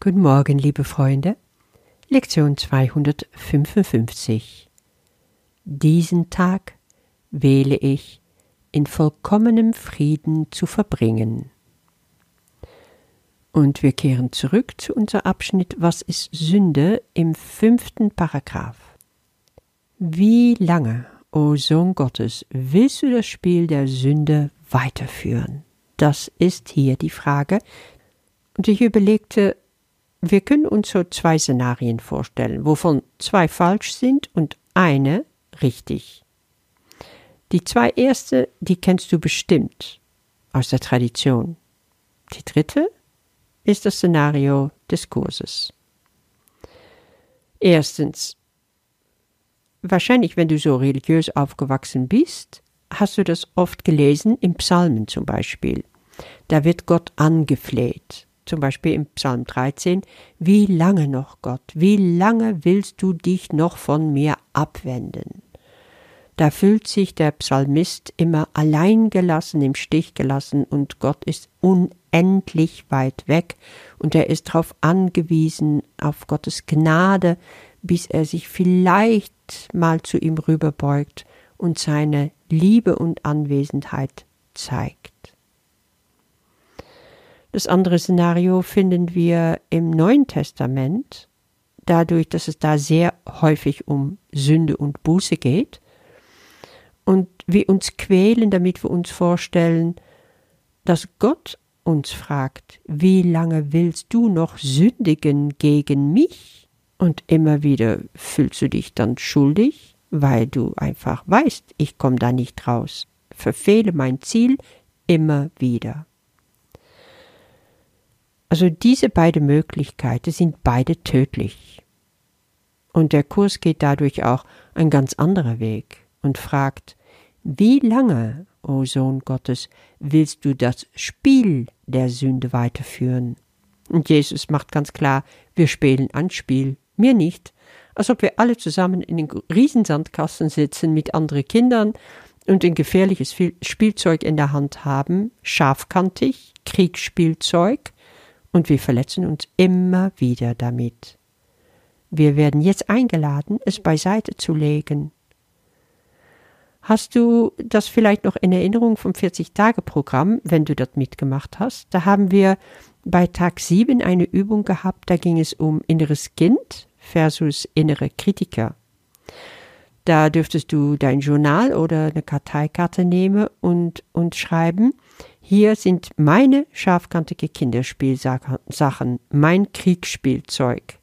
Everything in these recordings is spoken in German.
Guten Morgen, liebe Freunde. Lektion 255. Diesen Tag wähle ich, in vollkommenem Frieden zu verbringen. Und wir kehren zurück zu unserem Abschnitt Was ist Sünde im fünften Paragraph. Wie lange, o Sohn Gottes, willst du das Spiel der Sünde weiterführen? Das ist hier die Frage. Und ich überlegte, wir können uns so zwei Szenarien vorstellen, wovon zwei falsch sind und eine richtig. Die zwei erste, die kennst du bestimmt aus der Tradition. Die dritte ist das Szenario des Kurses. Erstens, wahrscheinlich wenn du so religiös aufgewachsen bist, hast du das oft gelesen im Psalmen zum Beispiel. Da wird Gott angefleht. Zum Beispiel im Psalm 13, wie lange noch, Gott, wie lange willst du dich noch von mir abwenden? Da fühlt sich der Psalmist immer allein gelassen, im Stich gelassen und Gott ist unendlich weit weg und er ist darauf angewiesen, auf Gottes Gnade, bis er sich vielleicht mal zu ihm rüberbeugt und seine Liebe und Anwesenheit zeigt. Das andere Szenario finden wir im Neuen Testament, dadurch, dass es da sehr häufig um Sünde und Buße geht und wir uns quälen, damit wir uns vorstellen, dass Gott uns fragt, wie lange willst du noch sündigen gegen mich? Und immer wieder fühlst du dich dann schuldig, weil du einfach weißt, ich komme da nicht raus, verfehle mein Ziel immer wieder. Also diese beiden Möglichkeiten sind beide tödlich. Und der Kurs geht dadurch auch ein ganz anderer Weg und fragt, wie lange, o oh Sohn Gottes, willst du das Spiel der Sünde weiterführen? Und Jesus macht ganz klar, wir spielen ein Spiel, mir nicht, als ob wir alle zusammen in den Riesensandkasten sitzen mit anderen Kindern und ein gefährliches Spielzeug in der Hand haben, scharfkantig, Kriegsspielzeug, und wir verletzen uns immer wieder damit. Wir werden jetzt eingeladen, es beiseite zu legen. Hast du das vielleicht noch in Erinnerung vom 40-Tage-Programm, wenn du das mitgemacht hast? Da haben wir bei Tag 7 eine Übung gehabt, da ging es um inneres Kind versus innere Kritiker. Da dürftest du dein Journal oder eine Karteikarte nehmen und, und schreiben, hier sind meine scharfkantige Kinderspielsachen, mein Kriegsspielzeug.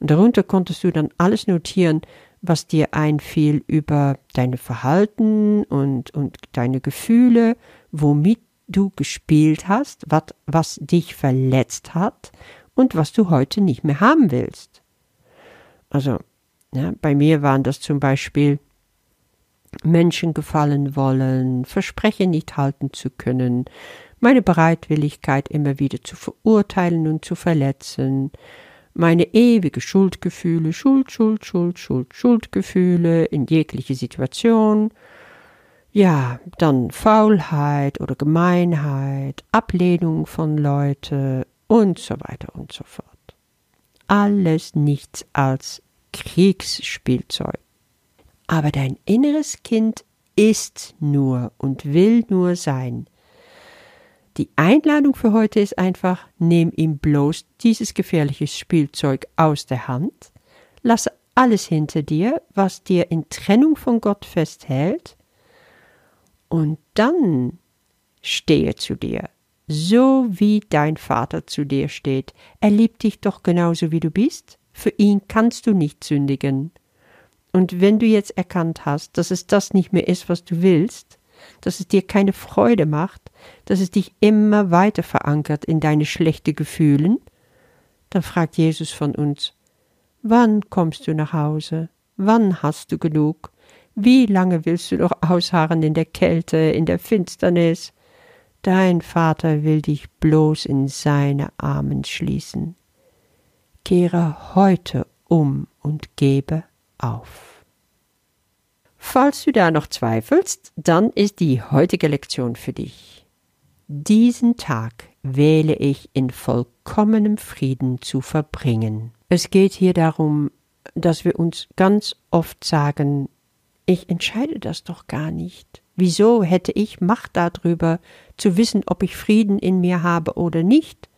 Und darunter konntest du dann alles notieren, was dir einfiel über deine Verhalten und, und deine Gefühle, womit du gespielt hast, wat, was dich verletzt hat und was du heute nicht mehr haben willst. Also, ja, bei mir waren das zum Beispiel Menschen gefallen wollen, Versprechen nicht halten zu können, meine Bereitwilligkeit immer wieder zu verurteilen und zu verletzen, meine ewige Schuldgefühle, Schuld, Schuld, Schuld, Schuld, Schuldgefühle in jegliche Situation, ja, dann Faulheit oder Gemeinheit, Ablehnung von Leute und so weiter und so fort. Alles nichts als Kriegsspielzeug. Aber dein inneres Kind ist nur und will nur sein. Die Einladung für heute ist einfach, nimm ihm bloß dieses gefährliche Spielzeug aus der Hand, lasse alles hinter dir, was dir in Trennung von Gott festhält, und dann stehe zu dir, so wie dein Vater zu dir steht. Er liebt dich doch genauso wie du bist. Für ihn kannst du nicht sündigen. Und wenn du jetzt erkannt hast, dass es das nicht mehr ist, was du willst, dass es dir keine Freude macht, dass es dich immer weiter verankert in deine schlechten Gefühlen, dann fragt Jesus von uns, wann kommst du nach Hause? Wann hast du genug? Wie lange willst du noch ausharren in der Kälte, in der Finsternis? Dein Vater will dich bloß in seine Armen schließen. Kehre heute um und gebe auf. Falls du da noch zweifelst, dann ist die heutige Lektion für dich. Diesen Tag wähle ich in vollkommenem Frieden zu verbringen. Es geht hier darum, dass wir uns ganz oft sagen, ich entscheide das doch gar nicht. Wieso hätte ich Macht darüber, zu wissen, ob ich Frieden in mir habe oder nicht?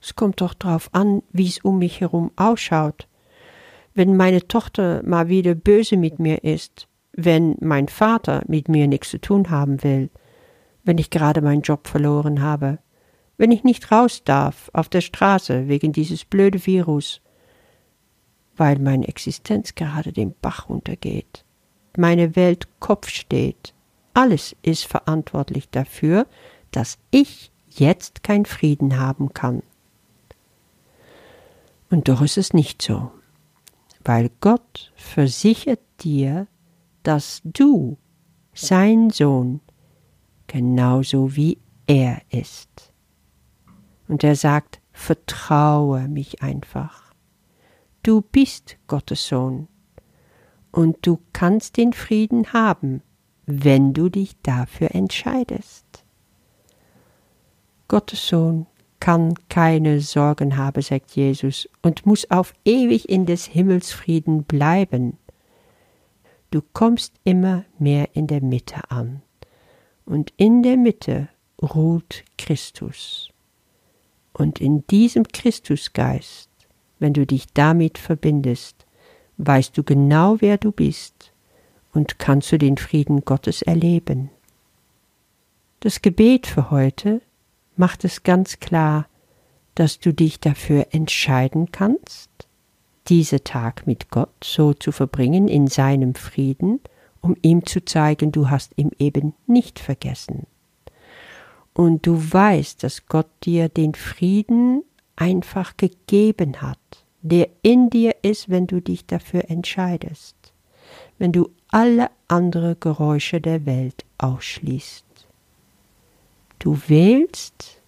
Es kommt doch darauf an, wie es um mich herum ausschaut. Wenn meine Tochter mal wieder böse mit mir ist, wenn mein Vater mit mir nichts zu tun haben will, wenn ich gerade meinen Job verloren habe, wenn ich nicht raus darf auf der Straße wegen dieses blöde Virus, weil meine Existenz gerade den Bach runtergeht, meine Welt Kopf steht, alles ist verantwortlich dafür, dass ich jetzt keinen Frieden haben kann. Und doch ist es nicht so, weil Gott versichert dir, dass du, sein Sohn, genauso wie er ist. Und er sagt, vertraue mich einfach. Du bist Gottes Sohn und du kannst den Frieden haben, wenn du dich dafür entscheidest. Gottes Sohn kann keine Sorgen haben, sagt Jesus, und muss auf ewig in des Himmels Frieden bleiben. Du kommst immer mehr in der Mitte an, und in der Mitte ruht Christus. Und in diesem Christusgeist, wenn du dich damit verbindest, weißt du genau, wer du bist und kannst du den Frieden Gottes erleben. Das Gebet für heute macht es ganz klar, dass du dich dafür entscheiden kannst, diese Tag mit Gott so zu verbringen in seinem Frieden, um ihm zu zeigen, du hast ihn eben nicht vergessen. Und du weißt, dass Gott dir den Frieden einfach gegeben hat, der in dir ist, wenn du dich dafür entscheidest, wenn du alle andere Geräusche der Welt ausschließt. Du wählst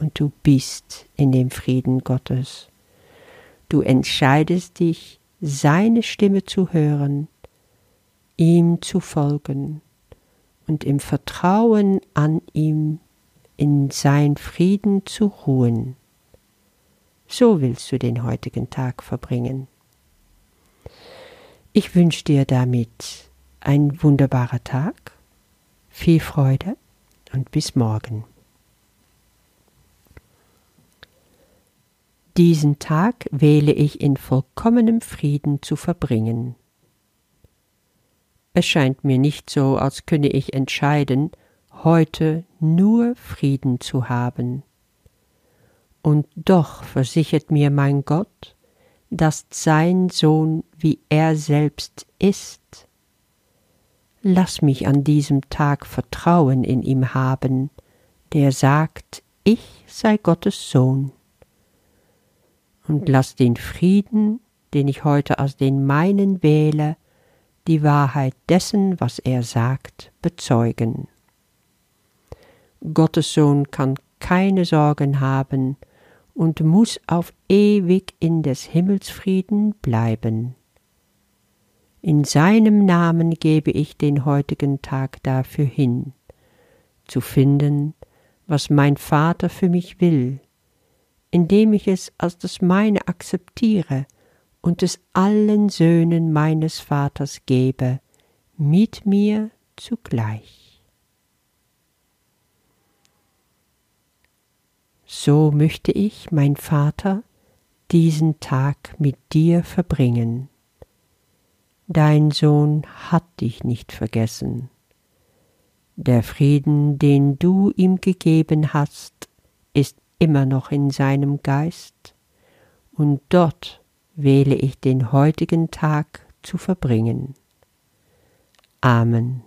und du bist in dem Frieden Gottes. Du entscheidest dich, seine Stimme zu hören, ihm zu folgen und im Vertrauen an ihm in sein Frieden zu ruhen. So willst du den heutigen Tag verbringen. Ich wünsche dir damit ein wunderbarer Tag, viel Freude und bis morgen. Diesen Tag wähle ich in vollkommenem Frieden zu verbringen. Es scheint mir nicht so, als könne ich entscheiden, heute nur Frieden zu haben. Und doch versichert mir mein Gott, dass sein Sohn wie er selbst ist, lass mich an diesem Tag Vertrauen in ihm haben, der sagt, ich sei Gottes Sohn. Und lass den Frieden, den ich heute aus den meinen wähle, die Wahrheit dessen, was er sagt, bezeugen. Gottes Sohn kann keine Sorgen haben und muss auf ewig in des Himmels Frieden bleiben. In seinem Namen gebe ich den heutigen Tag dafür hin, zu finden, was mein Vater für mich will, indem ich es als das meine akzeptiere und es allen Söhnen meines Vaters gebe, mit mir zugleich. So möchte ich, mein Vater, diesen Tag mit dir verbringen dein Sohn hat dich nicht vergessen. Der Frieden, den du ihm gegeben hast, ist immer noch in seinem Geist, und dort wähle ich den heutigen Tag zu verbringen. Amen.